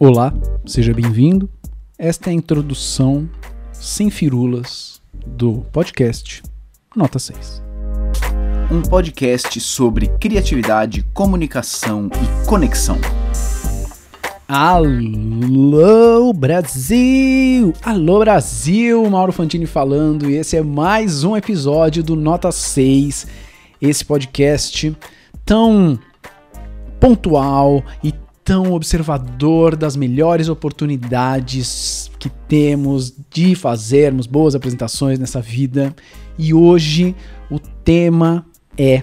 Olá, seja bem-vindo. Esta é a introdução sem firulas do podcast Nota 6. Um podcast sobre criatividade, comunicação e conexão. Alô Brasil! Alô Brasil! Mauro Fantini falando e esse é mais um episódio do Nota 6, esse podcast tão pontual e tão observador das melhores oportunidades que temos de fazermos boas apresentações nessa vida. E hoje o tema é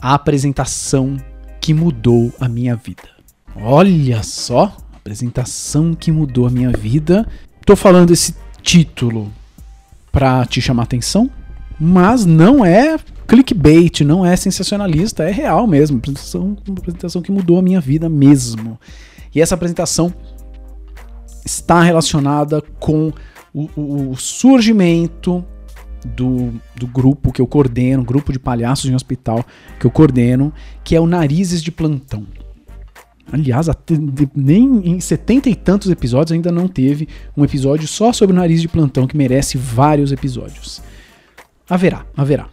a apresentação que mudou a minha vida. Olha só, apresentação que mudou a minha vida. Tô falando esse título para te chamar atenção, mas não é clickbait, não é sensacionalista, é real mesmo. Apresentação, uma apresentação que mudou a minha vida mesmo. E essa apresentação está relacionada com o, o, surgimento do, do, grupo que eu coordeno, grupo de palhaços em hospital que eu coordeno, que é o Narizes de Plantão. Aliás, nem em setenta e tantos episódios ainda não teve um episódio só sobre o nariz de plantão que merece vários episódios. Haverá, haverá.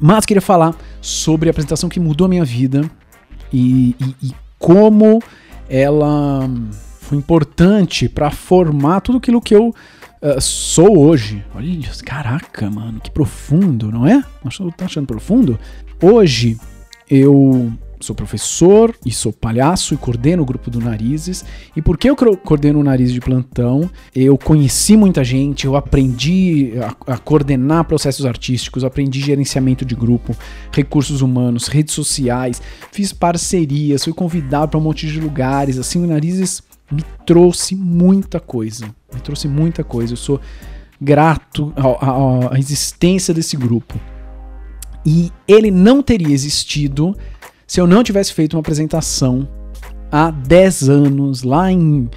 Mas queria falar sobre a apresentação que mudou a minha vida e, e, e como ela foi importante para formar tudo aquilo que eu uh, sou hoje. Olha, caraca, mano, que profundo, não é? Tá achando profundo? Hoje eu sou professor e sou palhaço e coordeno o grupo do Narizes. E porque eu coordeno o Nariz de Plantão, eu conheci muita gente, eu aprendi a, a coordenar processos artísticos, aprendi gerenciamento de grupo, recursos humanos, redes sociais, fiz parcerias, fui convidado para um monte de lugares. Assim, o Narizes me trouxe muita coisa. Me trouxe muita coisa. Eu sou grato à, à existência desse grupo. E ele não teria existido se eu não tivesse feito uma apresentação há 10 anos, lá em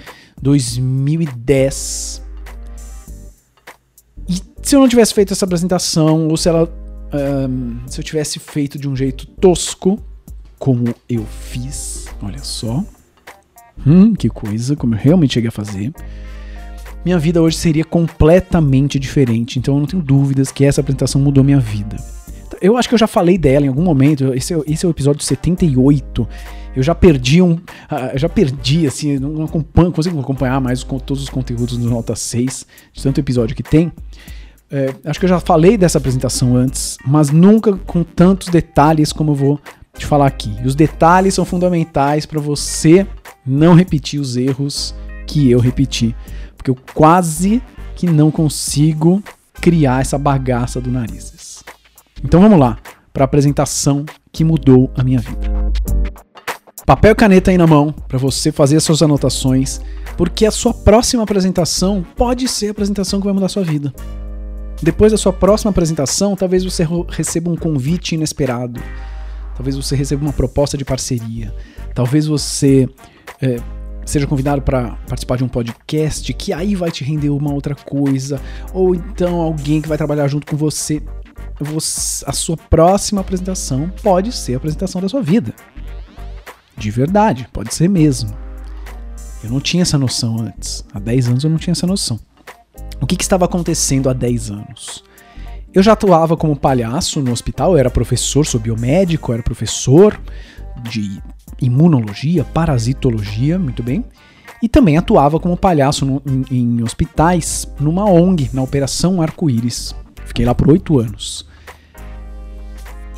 2010. E se eu não tivesse feito essa apresentação, ou se ela. Um, se eu tivesse feito de um jeito tosco, como eu fiz, olha só. Hum, que coisa, como eu realmente cheguei a fazer. Minha vida hoje seria completamente diferente. Então eu não tenho dúvidas que essa apresentação mudou minha vida eu acho que eu já falei dela em algum momento. Esse, é, esse é o episódio 78. Eu já perdi um. Uh, já perdi, assim, não acompanho, consigo acompanhar mais todos os conteúdos do Nota 6, de tanto episódio que tem. É, acho que eu já falei dessa apresentação antes, mas nunca com tantos detalhes como eu vou te falar aqui. E os detalhes são fundamentais para você não repetir os erros que eu repeti. Porque eu quase que não consigo criar essa bagaça do narizes. Então vamos lá para a apresentação que mudou a minha vida. Papel e caneta aí na mão para você fazer as suas anotações, porque a sua próxima apresentação pode ser a apresentação que vai mudar a sua vida. Depois da sua próxima apresentação, talvez você receba um convite inesperado, talvez você receba uma proposta de parceria, talvez você é, seja convidado para participar de um podcast que aí vai te render uma outra coisa, ou então alguém que vai trabalhar junto com você você, a sua próxima apresentação pode ser a apresentação da sua vida. De verdade, pode ser mesmo. Eu não tinha essa noção antes. Há 10 anos eu não tinha essa noção. O que, que estava acontecendo há 10 anos? Eu já atuava como palhaço no hospital, eu era professor, sou biomédico, era professor de imunologia, parasitologia, muito bem. E também atuava como palhaço no, em, em, hospitais, numa ONG, na Operação Arco-Íris. Fiquei lá por oito anos.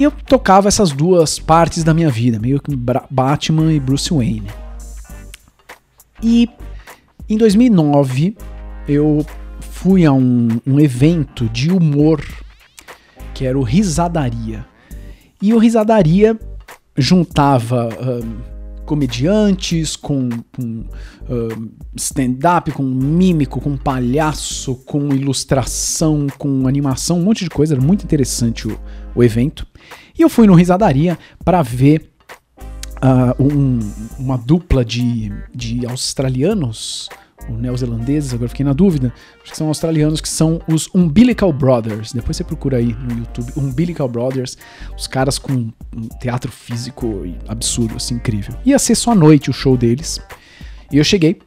E eu tocava essas duas partes da minha vida, meio que Batman e Bruce Wayne. E em 2009 eu fui a um, um evento de humor que era o Risadaria. E o Risadaria juntava comediantes, com, com uh, stand-up, com mímico, com palhaço, com ilustração, com animação, um monte de coisa. Era muito interessante o, o evento. E eu fui no Risadaria para ver uh, um, uma dupla de, de australianos ou neozelandeses, agora fiquei na dúvida, acho que são australianos que são os Umbilical Brothers. Depois você procura aí no YouTube, Umbilical Brothers, os caras com um teatro físico absurdo, assim, incrível. Ia ser só à noite o show deles. E eu cheguei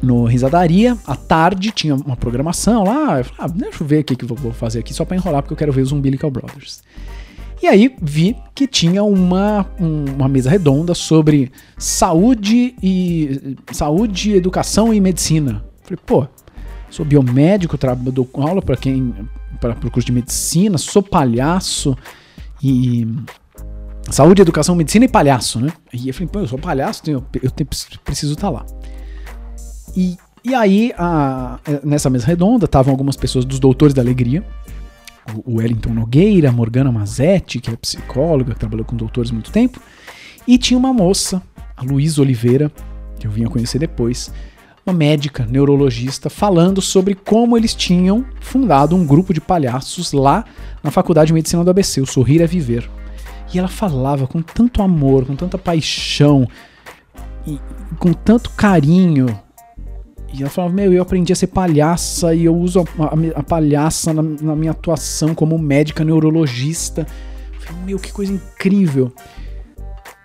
no Risadaria, à tarde tinha uma programação lá. Eu falei, ah, deixa eu ver o que, eu vou fazer aqui só pra enrolar, porque eu quero ver os Umbilical Brothers. E aí vi que tinha uma, um, uma mesa redonda sobre saúde e saúde, educação e medicina. Falei, pô, sou biomédico, dou aula para quem para o curso de medicina, sou palhaço e saúde, educação, medicina e palhaço, né? E eu falei, pô, eu sou palhaço, eu, eu preciso estar tá lá. E, e aí, a, nessa mesa redonda, estavam algumas pessoas dos Doutores da Alegria, o Wellington Nogueira, Morgana Mazetti, que é psicóloga, que trabalhou com doutores muito tempo, e tinha uma moça, a Luísa Oliveira, que eu vim a conhecer depois, uma médica, neurologista, falando sobre como eles tinham fundado um grupo de palhaços lá na Faculdade de Medicina do ABC, o Sorrir é Viver. E ela falava com tanto amor, com tanta paixão, e com tanto carinho e ela falava, meu, eu aprendi a ser palhaça e eu uso a, a, a palhaça na, na, minha atuação como médica neurologista. Eu falei, meu, que coisa incrível.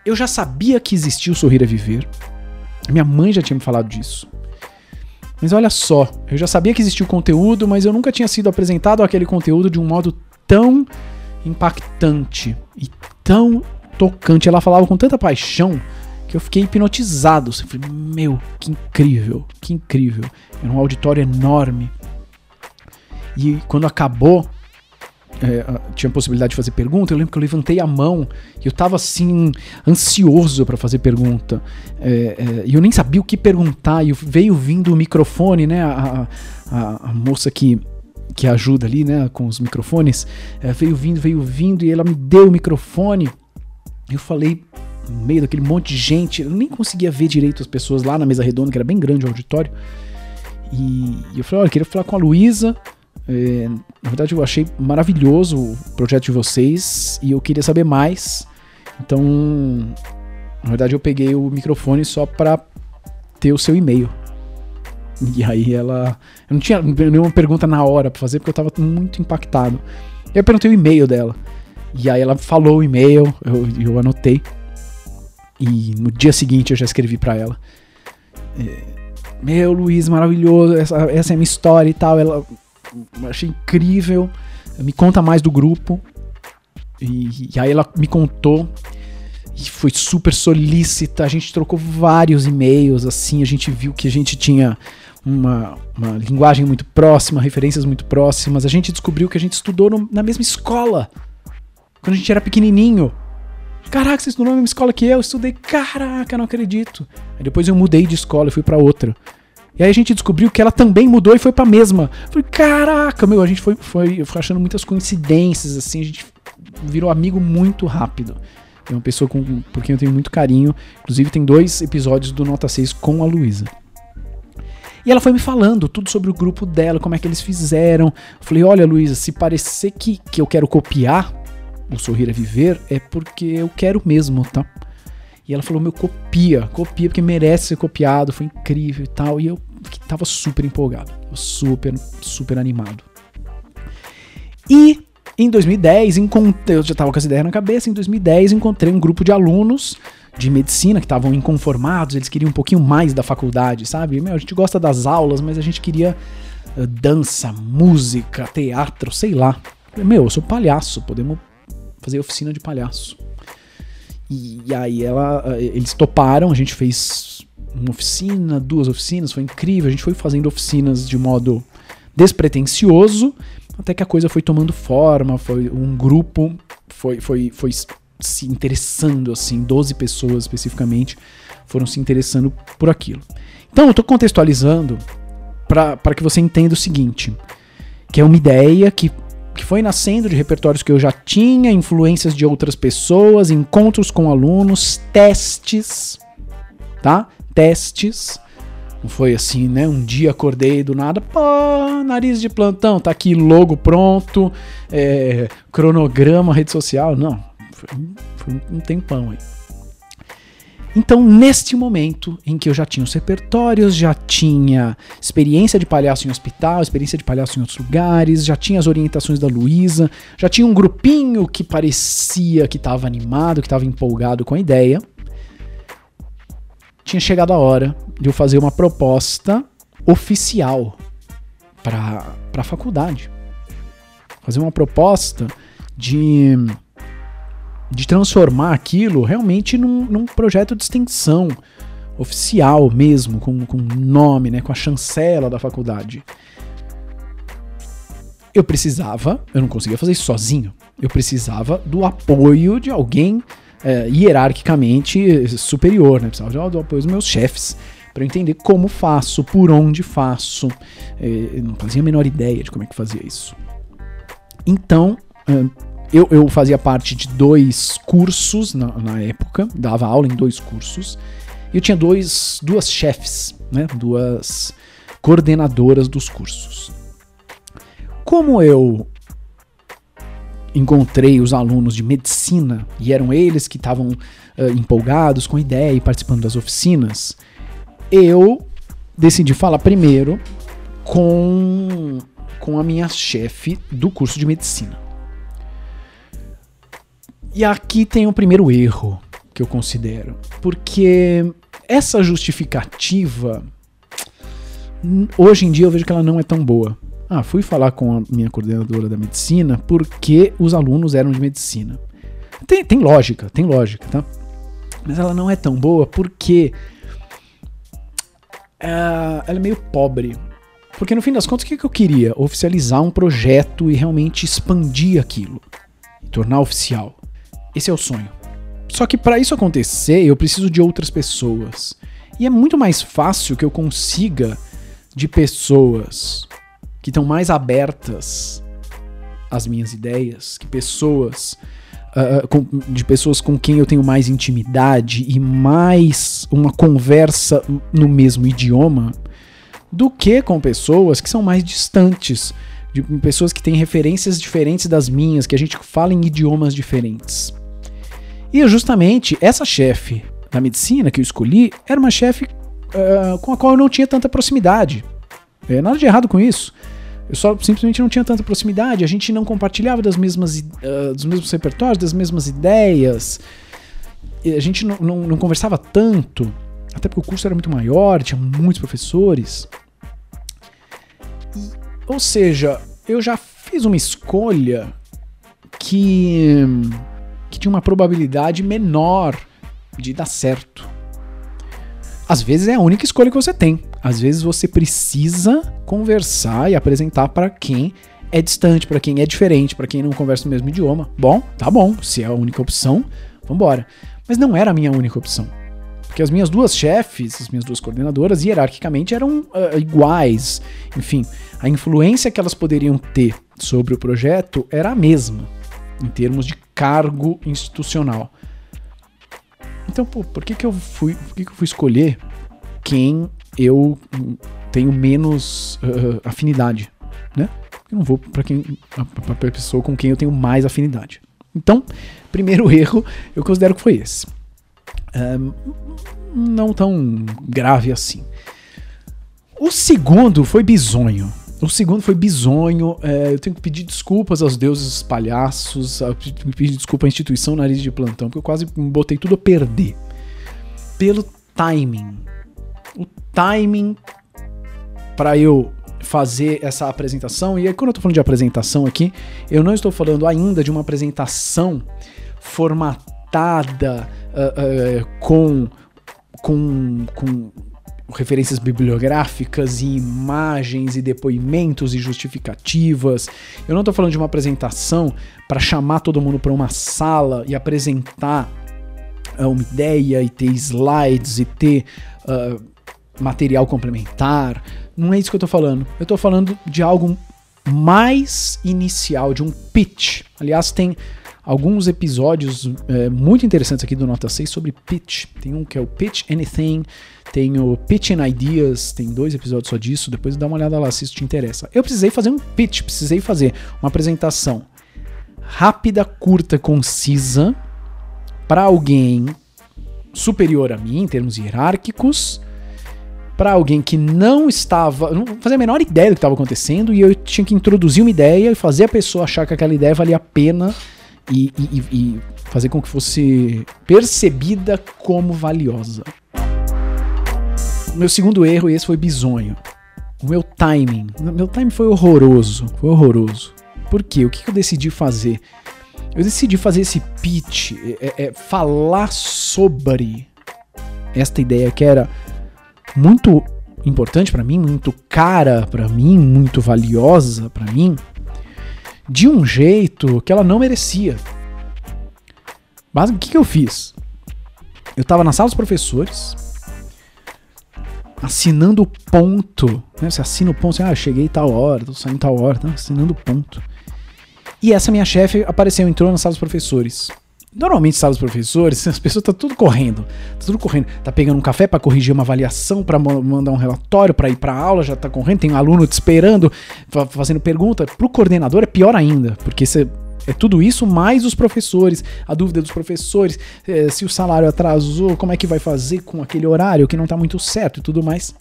Eu já sabia que existia o Sorrir a Viver. Minha mãe já tinha me falado disso. Mas olha só, eu já sabia que existia o conteúdo, mas eu nunca tinha sido apresentado aquele conteúdo de um modo tão impactante e tão tocante. Ela falava com tanta paixão que eu fiquei hipnotizado. Eu falei, meu, que incrível, que incrível. Era um auditório enorme. E quando acabou, é, tinha a possibilidade de fazer pergunta. Eu lembro que eu levantei a mão e eu tava assim, ansioso para fazer pergunta. É, é, e eu nem sabia o que perguntar. E veio vindo o microfone, né? A, a, a moça que, que ajuda ali, né? Com os microfones, é, veio vindo, veio vindo, e ela me deu o microfone. Eu falei no meio daquele monte de gente. Eu nem conseguia ver direito as pessoas lá na mesa redonda, que era bem grande o auditório. E, eu falei, olha, eu queria falar com a Luísa. É, na verdade, eu achei maravilhoso o projeto de vocês e eu queria saber mais. Então, na verdade, eu peguei o microfone só para ter o seu e-mail. E aí ela. Eu não tinha nenhuma pergunta na hora pra fazer, porque eu tava muito impactado. E eu perguntei o e-mail dela. E aí ela falou o e-mail, eu, eu anotei. E no dia seguinte eu já escrevi para ela. É, Meu, Luiz, maravilhoso, essa, essa é a minha história e tal. Ela achei incrível. Me conta mais do grupo. E, e aí ela me contou e foi super solícita. A gente trocou vários e-mails, assim, a gente viu que a gente tinha uma, uma linguagem muito próxima, referências muito próximas. A gente descobriu que a gente estudou no, na mesma escola quando a gente era pequenininho. Caraca, você estudou na mesma escola que eu? eu estudei. Caraca, não acredito. Aí depois eu mudei de escola e fui para outra. E aí a gente descobriu que ela também mudou e foi pra mesma. Eu falei, caraca, meu, a gente foi, foi, foi achando muitas coincidências, assim, a gente virou amigo muito rápido. É uma pessoa com, por quem eu tenho muito carinho. Inclusive, tem dois episódios do Nota 6 com a Luísa. E ela foi me falando tudo sobre o grupo dela, como é que eles fizeram. Eu falei, olha, Luísa, se parecer que, que eu quero copiar, o Sorrir é Viver, é porque eu quero mesmo, tá? E ela falou, meu, copia, copia, porque merece ser copiado, foi incrível e tal. E eu tava super empolgado, super, super animado. E em 2010, encontrei, eu já tava com essa ideia na cabeça, em 2010 encontrei um grupo de alunos de medicina que estavam inconformados, eles queriam um pouquinho mais da faculdade, sabe? Meu, a gente gosta das aulas, mas a gente queria uh, dança, música, teatro, sei lá. Meu, eu sou palhaço, podemos fazer oficina de palhaço. E, e aí ela, eh, eles toparam, a gente fez uma oficina, duas oficinas, foi incrível. A gente foi fazendo oficinas de modo despretensioso, até que a coisa foi tomando forma, foi um grupo, foi, foi, foi se interessando, assim, 12 pessoas especificamente foram se interessando por aquilo. Então, eu estou contextualizando para que você entenda o seguinte, que é uma ideia que que foi nascendo de repertórios que eu já tinha, influências de outras pessoas, encontros com alunos, testes, tá? Testes. Não foi assim, né? Um dia acordei do nada, pô, nariz de plantão, tá aqui logo pronto, é, cronograma, rede social. Não, foi, foi um tempão aí. Então, neste momento em que eu já tinha os repertórios, já tinha experiência de palhaço em hospital, experiência de palhaço em outros lugares, já tinha as orientações da Luísa, já tinha um grupinho que parecia que estava animado, que estava empolgado com a ideia. tinha chegado a hora de eu fazer uma proposta oficial para a faculdade. Fazer uma proposta de, de transformar aquilo realmente num, num projeto de extensão oficial mesmo, com, com nome, né, com a chancela da faculdade. Eu precisava, eu não conseguia fazer isso sozinho, eu precisava do apoio de alguém é, hierarquicamente superior, né? Precisava do apoio dos meus chefes para entender como faço, por onde faço. É, eu não fazia a menor ideia de como é que fazia isso. Então, é, eu, eu fazia parte de dois cursos na, na, época, dava aula em dois cursos, e eu tinha dois, duas chefes, né? duas coordenadoras dos cursos. Como eu encontrei os alunos de medicina e eram eles que estavam uh, empolgados com a ideia e participando das oficinas, eu decidi falar primeiro com, com a minha chefe do curso de medicina. E aqui tem o primeiro erro que eu considero, porque essa justificativa hoje em dia eu vejo que ela não é tão boa. Ah, fui falar com a minha coordenadora da medicina porque os alunos eram de medicina. Tem, tem lógica, tem lógica, tá? Mas ela não é tão boa porque uh, ela é meio pobre. Porque no fim das contas, o que, que eu queria? Oficializar um projeto e realmente expandir aquilo. Tornar oficial. Esse é o sonho. Só que para isso acontecer, eu preciso de outras pessoas. E é muito mais fácil que eu consiga de pessoas que estão mais abertas às minhas ideias, que pessoas uh, com, de pessoas com quem eu tenho mais intimidade e mais uma conversa no mesmo idioma, do que com pessoas que são mais distantes, de pessoas que têm referências diferentes das minhas, que a gente fala em idiomas diferentes. E justamente essa chefe da medicina que eu escolhi era uma chefe uh, com a qual eu não tinha tanta proximidade. É, nada de errado com isso. Eu só simplesmente não tinha tanta proximidade, a gente não compartilhava das mesmas, uh, dos mesmos repertórios, das mesmas ideias. a gente não, não, não, conversava tanto, até porque o curso era muito maior, tinha muitos professores. Ou seja, eu já fiz uma escolha que, que tinha uma probabilidade menor de dar certo. Às vezes é a única escolha que você tem. Às vezes você precisa conversar e apresentar para quem é distante, para quem é diferente, para quem não conversa o mesmo idioma. Bom, tá bom, se é a única opção, vambora. Mas não era a minha única opção. Porque as minhas duas chefes, as minhas duas coordenadoras, hierarquicamente eram uh, iguais. Enfim, a influência que elas poderiam ter sobre o projeto era a mesma, em termos de cargo institucional. Então, pô, por que, que eu fui, por que, que eu fui escolher quem eu tenho menos uh, afinidade, né? Eu não vou para quem a pessoa com quem eu tenho mais afinidade. Então, primeiro erro eu considero que foi esse. Um, não tão grave assim. O segundo foi bizonho. O segundo foi bizonho. É, eu tenho que pedir desculpas aos deuses palhaços. Eu tenho que pedir desculpa à instituição Nariz de Plantão, porque eu quase botei tudo a perder. Pelo timing. O timing para eu fazer essa apresentação. E aí, quando eu tô falando de apresentação aqui, eu não estou falando ainda de uma apresentação formatada uh, uh, com, com, com referências bibliográficas e imagens e depoimentos e justificativas. Eu não estou falando de uma apresentação para chamar todo mundo para uma sala e apresentar uh, uma ideia e ter slides e ter uh, material complementar. Não é isso que eu estou falando. Eu estou falando de algo mais inicial, de um pitch. Aliás, tem alguns episódios é, muito interessantes aqui do Nota 6 sobre pitch. Tem um que é o Pitch Anything, tem o Pitch and Ideas, tem dois episódios só disso, depois dá uma olhada lá se isso te interessa. Eu precisei fazer um pitch, precisei fazer uma apresentação rápida, curta, concisa para alguém superior a mim em termos hierárquicos, para alguém que não estava, não fazia a menor ideia do que estava acontecendo e eu tinha que introduzir uma ideia e fazer a pessoa achar que aquela ideia valia a pena e, e, e fazer com que fosse percebida como valiosa. meu segundo erro, esse foi bizonho. O meu timing. Meu timing foi horroroso. Foi horroroso. Por quê? O que eu decidi fazer? Eu decidi fazer esse pitch, é, é, falar sobre esta ideia que era muito importante para mim, muito cara para mim, muito valiosa para mim, de um jeito que ela não merecia. Mas o que, que eu fiz? Eu tava na sala dos professores, assinando o ponto. Né? Você assina o ponto, assim, ah, cheguei tal hora, tô saindo tal hora, tá? assinando o ponto. E essa minha chefe apareceu, entrou na sala dos professores. Normalmente, sala dos professores, as pessoas estão tá tudo correndo. Tá tudo correndo. Tá pegando um café para corrigir uma avaliação, para mandar um relatório, para ir para aula, já tá correndo, tem um aluno te esperando, fazendo pergunta. Pro coordenador é pior ainda, porque você é tudo isso mais os professores, a dúvida dos professores, é, se o salário atrasou, como é que vai fazer com aquele horário que não tá muito certo e tudo mais.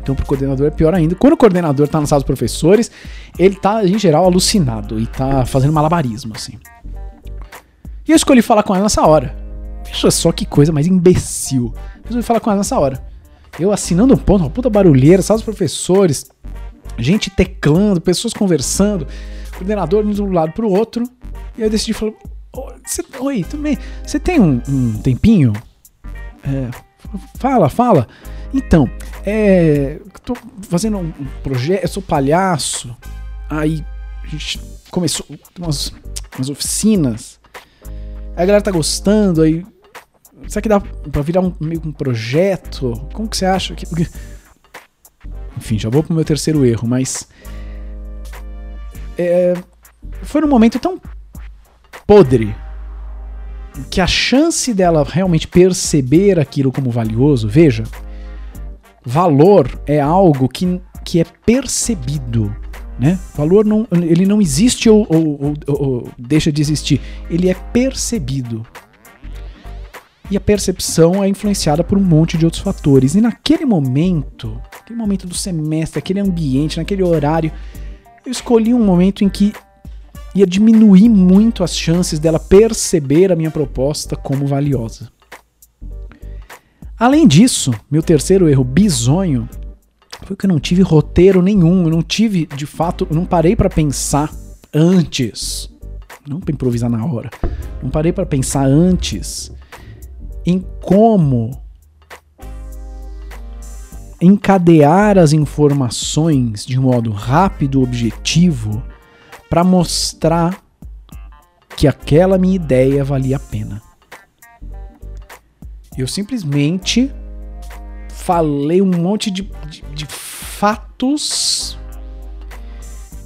Então, pro coordenador é pior ainda. Quando o coordenador tá na sala dos professores, ele tá, em geral, alucinado e tá fazendo malabarismo, assim. E eu escolhi falar com ela nessa hora. Veja só que coisa mais imbecil. Eu resolvi falar com ela nessa hora. Eu assinando um ponto, uma puta barulheira, sala professores, gente teclando, pessoas conversando coordenador de um lado pro outro. E eu decidi falar: Oi, tudo bem? Você tem um, um tempinho? É, fala, fala. Então, é, tô fazendo um projeto, eu sou palhaço. Aí a gente começou umas, umas oficinas. A galera tá gostando, aí. Será que dá pra virar um, meio um projeto? Como que você acha que. Enfim, já vou pro meu terceiro erro, mas é, foi num momento tão podre que a chance dela realmente perceber aquilo como valioso, veja, valor é algo que, que é percebido, né? Valor não, ele não existe ou, ou, ou, ou deixa de existir, ele é percebido. E a percepção é influenciada por um monte de outros fatores. E naquele momento, aquele momento do semestre, aquele ambiente, naquele horário, eu escolhi um momento em que ia diminuir muito as chances dela perceber a minha proposta como valiosa. Além disso, meu terceiro erro bizonho foi que eu não tive roteiro nenhum, eu não tive, de fato, eu não parei para pensar antes, não para improvisar na hora, não parei para pensar antes em como encadear as informações de modo rápido, objetivo, para mostrar que aquela minha ideia valia a pena. Eu simplesmente falei um monte de, de, de fatos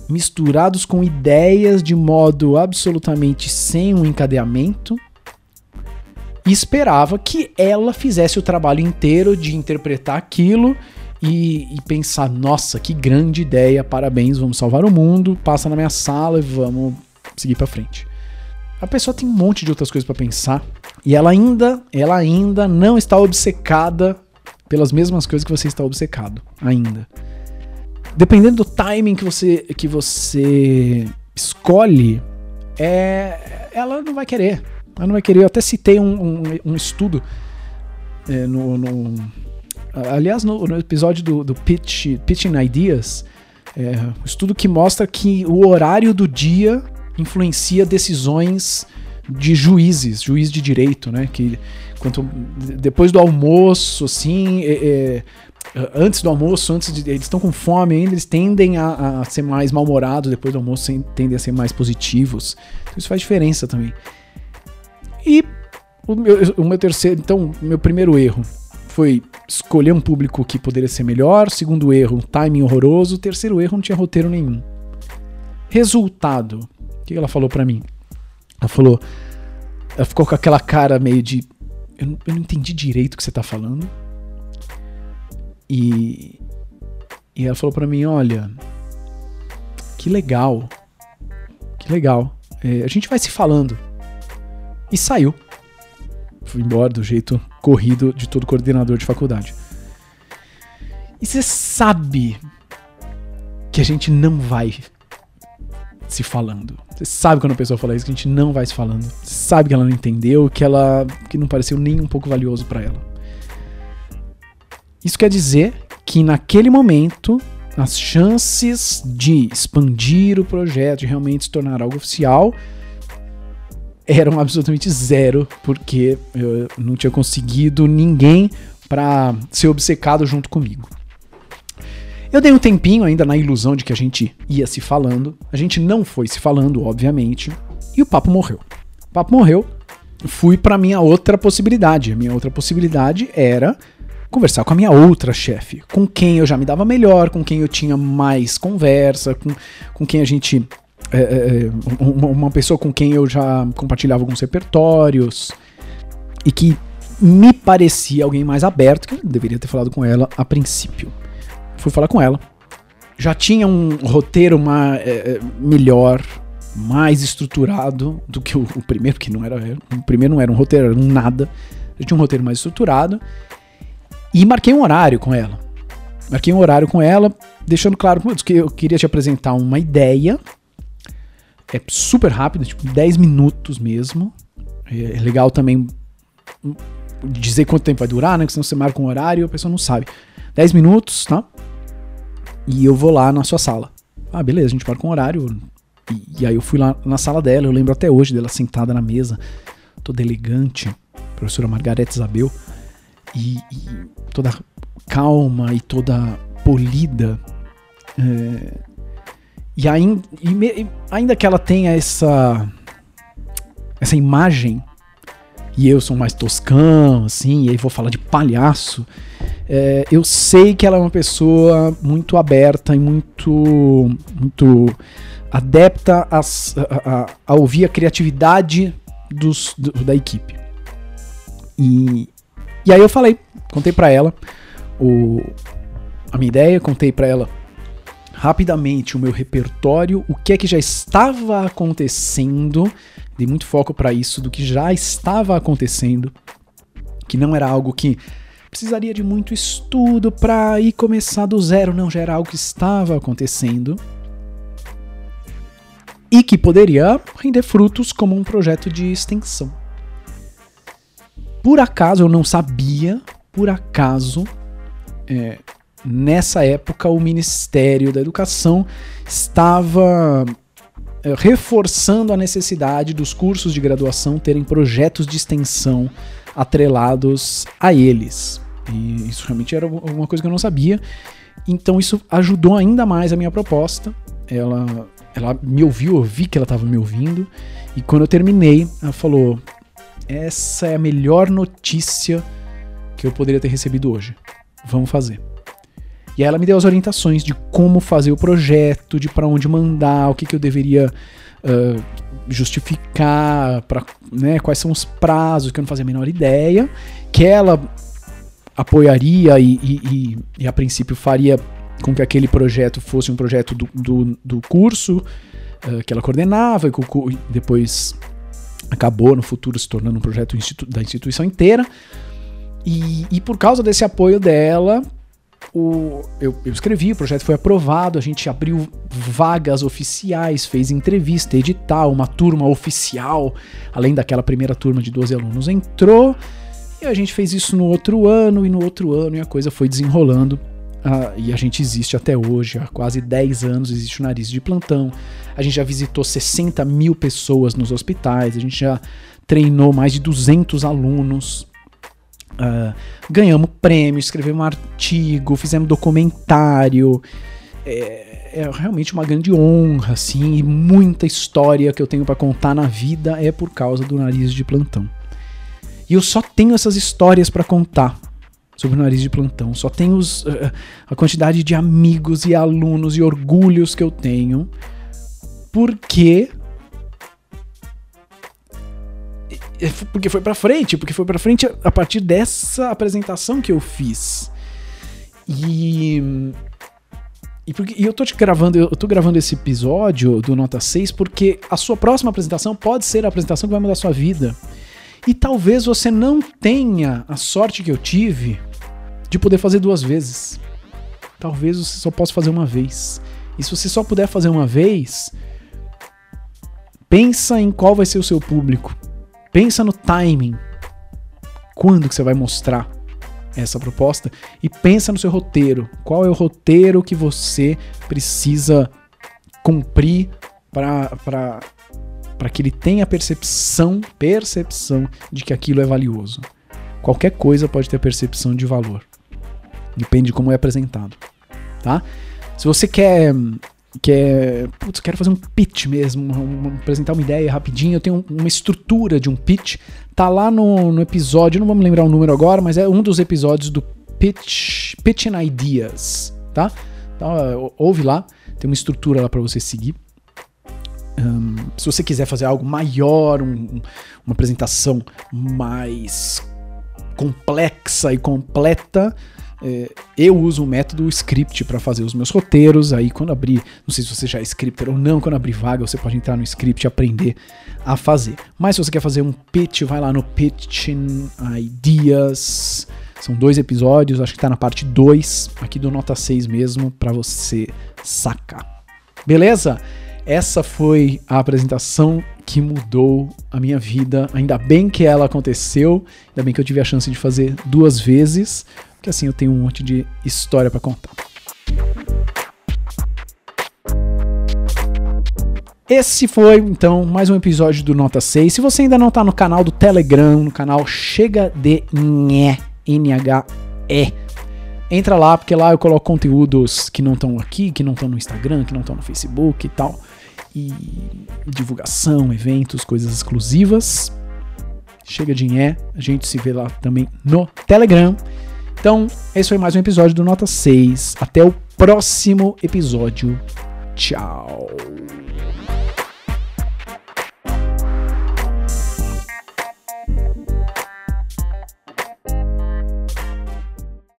misturados com ideias de modo absolutamente sem um encadeamento e esperava que ela fizesse o trabalho inteiro de interpretar aquilo e, e, pensar: nossa, que grande ideia, parabéns, vamos salvar o mundo, passa na minha sala e vamos seguir para frente. A pessoa tem um monte de outras coisas para pensar e ela ainda, ela ainda não está obcecada pelas mesmas coisas que você está obcecado, ainda. Dependendo do timing que você que você escolhe, é, ela não vai querer. Ela não vai querer. Eu até citei um, um, um estudo é, no, no, Aliás, no, no episódio do, do Pitch, Pitching Ideas, é, um estudo que mostra que o horário do dia influencia decisões de juízes, juiz de direito, né? Que quanto depois do almoço, assim, é, é, antes do almoço, antes de, eles estão com fome ainda, eles tendem a, a ser mais mal-humorados, depois do almoço tendem a ser mais positivos. Então isso faz diferença também. E o meu, o meu terceiro, então, meu primeiro erro foi escolher um público que poderia ser melhor. Segundo erro, um timing horroroso. Terceiro erro, não tinha roteiro nenhum. Resultado. O que ela falou para mim? Ela falou. Ela ficou com aquela cara meio de. Eu não, eu não entendi direito o que você tá falando. E. E ela falou para mim: olha. Que legal. Que legal. É, a gente vai se falando e saiu. Fui embora do jeito corrido de todo coordenador de faculdade. E você sabe que a gente não vai se falando. Você sabe quando a pessoa fala isso que a gente não vai se falando. Você sabe que ela não entendeu, que ela que não pareceu nem um pouco valioso para ela. Isso quer dizer que naquele momento as chances de expandir o projeto, de realmente se tornar algo oficial, eram absolutamente zero, porque eu não tinha conseguido ninguém para ser obcecado junto comigo. Eu dei um tempinho ainda na ilusão de que a gente ia se falando. A gente não foi se falando, obviamente, e o papo morreu. O papo morreu. Fui para minha outra possibilidade. A minha outra possibilidade era conversar com a minha outra chefe, com quem eu já me dava melhor, com quem eu tinha mais conversa, com, com quem a gente. É, é, é uma, uma pessoa com quem eu já compartilhava alguns repertórios e que me parecia alguém mais aberto, que eu deveria ter falado com ela a princípio. Fui falar com ela. Já tinha um roteiro uma, é, é melhor, mais estruturado do que o, o, primeiro, que não era. O primeiro não era um roteiro, era um nada. Já tinha um roteiro mais estruturado. E marquei um horário com ela. Marquei um horário com ela, deixando claro que eu queria te apresentar uma ideia. É super rápido, tipo 10 minutos mesmo. É legal também dizer quanto tempo vai durar, né? Porque senão você marca um horário e a pessoa não sabe. 10 minutos, tá? E eu vou lá na sua sala. Ah, beleza, a gente marca um horário. E, e aí eu fui lá na sala dela, eu lembro até hoje dela sentada na mesa, toda elegante, professora Margarete Isabel e, e toda calma e toda polida. É, e, ainda, e ainda que ela tenha essa, essa imagem, e eu sou mais toscão, assim, e aí vou falar de palhaço, é, eu sei que ela é uma pessoa muito aberta e muito, muito adepta a, a, a ouvir a criatividade dos, do, da equipe. E, e aí eu falei, contei para ela o, a minha ideia, contei para ela rapidamente o meu repertório, o que é que já estava acontecendo, dei muito foco para isso do que já estava acontecendo, que não era algo que precisaria de muito estudo para ir começar do zero, não, já era algo que estava acontecendo e que poderia render frutos como um projeto de extensão. Por acaso, eu não sabia, por acaso, é, nessa época o Ministério da Educação estava é, reforçando a necessidade dos cursos de graduação terem projetos de extensão atrelados a eles. E isso realmente era uma coisa que eu não sabia. Então isso ajudou ainda mais a minha proposta. Ela, ela me ouviu, eu vi que ela estava me ouvindo. E quando eu terminei, ela falou: essa é a melhor notícia que eu poderia ter recebido hoje. Vamos fazer. E aí ela me deu as orientações de como fazer o projeto, de para onde mandar, o que, que eu deveria uh, justificar, pra, né, quais são os prazos, que eu não fazia a menor ideia, que ela apoiaria e, e, e, e a princípio faria com que aquele projeto fosse um projeto do, do, do curso uh, que ela coordenava, e depois acabou no futuro se tornando um projeto institu da instituição inteira. E, e, por causa desse apoio dela, o, eu, eu, escrevi, o projeto foi aprovado, a gente abriu vagas oficiais, fez entrevista, edital, uma turma oficial, além daquela primeira turma de 12 alunos entrou, e a gente fez isso no outro ano e no outro ano, e a coisa foi desenrolando. Uh, e a gente existe até hoje, há quase 10 anos existe o Nariz de Plantão. A gente já visitou 60 mil pessoas nos hospitais, a gente já treinou mais de 200 alunos. Uh, ganhamos prêmio, escrevemos um artigo, fizemos documentário. É, é, realmente uma grande honra, assim, e muita história que eu tenho para contar na vida é por causa do Nariz de Plantão. E eu só tenho essas histórias para contar sobre o nariz de plantão. Só tenho os, uh, a quantidade de amigos e alunos e orgulhos que eu tenho, porque porque foi para frente, porque foi para frente a partir dessa apresentação que eu fiz. E e, porque, e eu tô te gravando, eu tô gravando esse episódio do Nota 6 porque a sua próxima apresentação pode ser a apresentação que vai mudar a sua vida. E talvez você não tenha a sorte que eu tive de poder fazer duas vezes. Talvez você só possa fazer uma vez. E se você só puder fazer uma vez, pensa em qual vai ser o seu público. Pensa no timing. Quando que você vai mostrar? essa proposta e pensa no seu roteiro. Qual é o roteiro que você precisa cumprir para que ele tenha percepção, percepção de que aquilo é valioso. Qualquer coisa pode ter percepção de valor. Depende de como é apresentado, tá? Se você quer quer, putz, quero fazer um pitch mesmo, um, apresentar uma ideia rapidinho, eu tenho uma estrutura de um pitch, tá lá no, no episódio, não me lembrar o número agora, mas é um dos episódios do Pitch, Pitching Ideas, tá? Então, ouve lá, tem uma estrutura lá para você seguir. Um, se você quiser fazer algo maior, um, uma apresentação mais complexa e completa, é, eu uso o método script para fazer os meus roteiros. Aí, quando abrir, não sei se você já é scripter ou não, quando abrir vaga, você pode entrar no script e aprender a fazer. Mas se você quer fazer um pitch, vai lá no Pitching Ideas. São dois episódios, acho que tá na parte 2, aqui do Nota 6 mesmo, para você sacar. Beleza? Essa foi a apresentação que mudou a minha vida. Ainda bem que ela aconteceu, ainda bem que eu tive a chance de fazer duas vezes, porque assim eu tenho um monte de história para contar. Esse foi então mais um episódio do Nota 6. Se você ainda não está no canal do Telegram, no canal Chega de Nhé, N-H-E, entra lá, porque lá eu coloco conteúdos que não estão aqui, que não estão no Instagram, que não estão no Facebook e tal e divulgação, eventos, coisas exclusivas. Chega de é, a gente se vê lá também no Telegram. Então, esse foi mais um episódio do Nota 6. Até o próximo episódio. Tchau.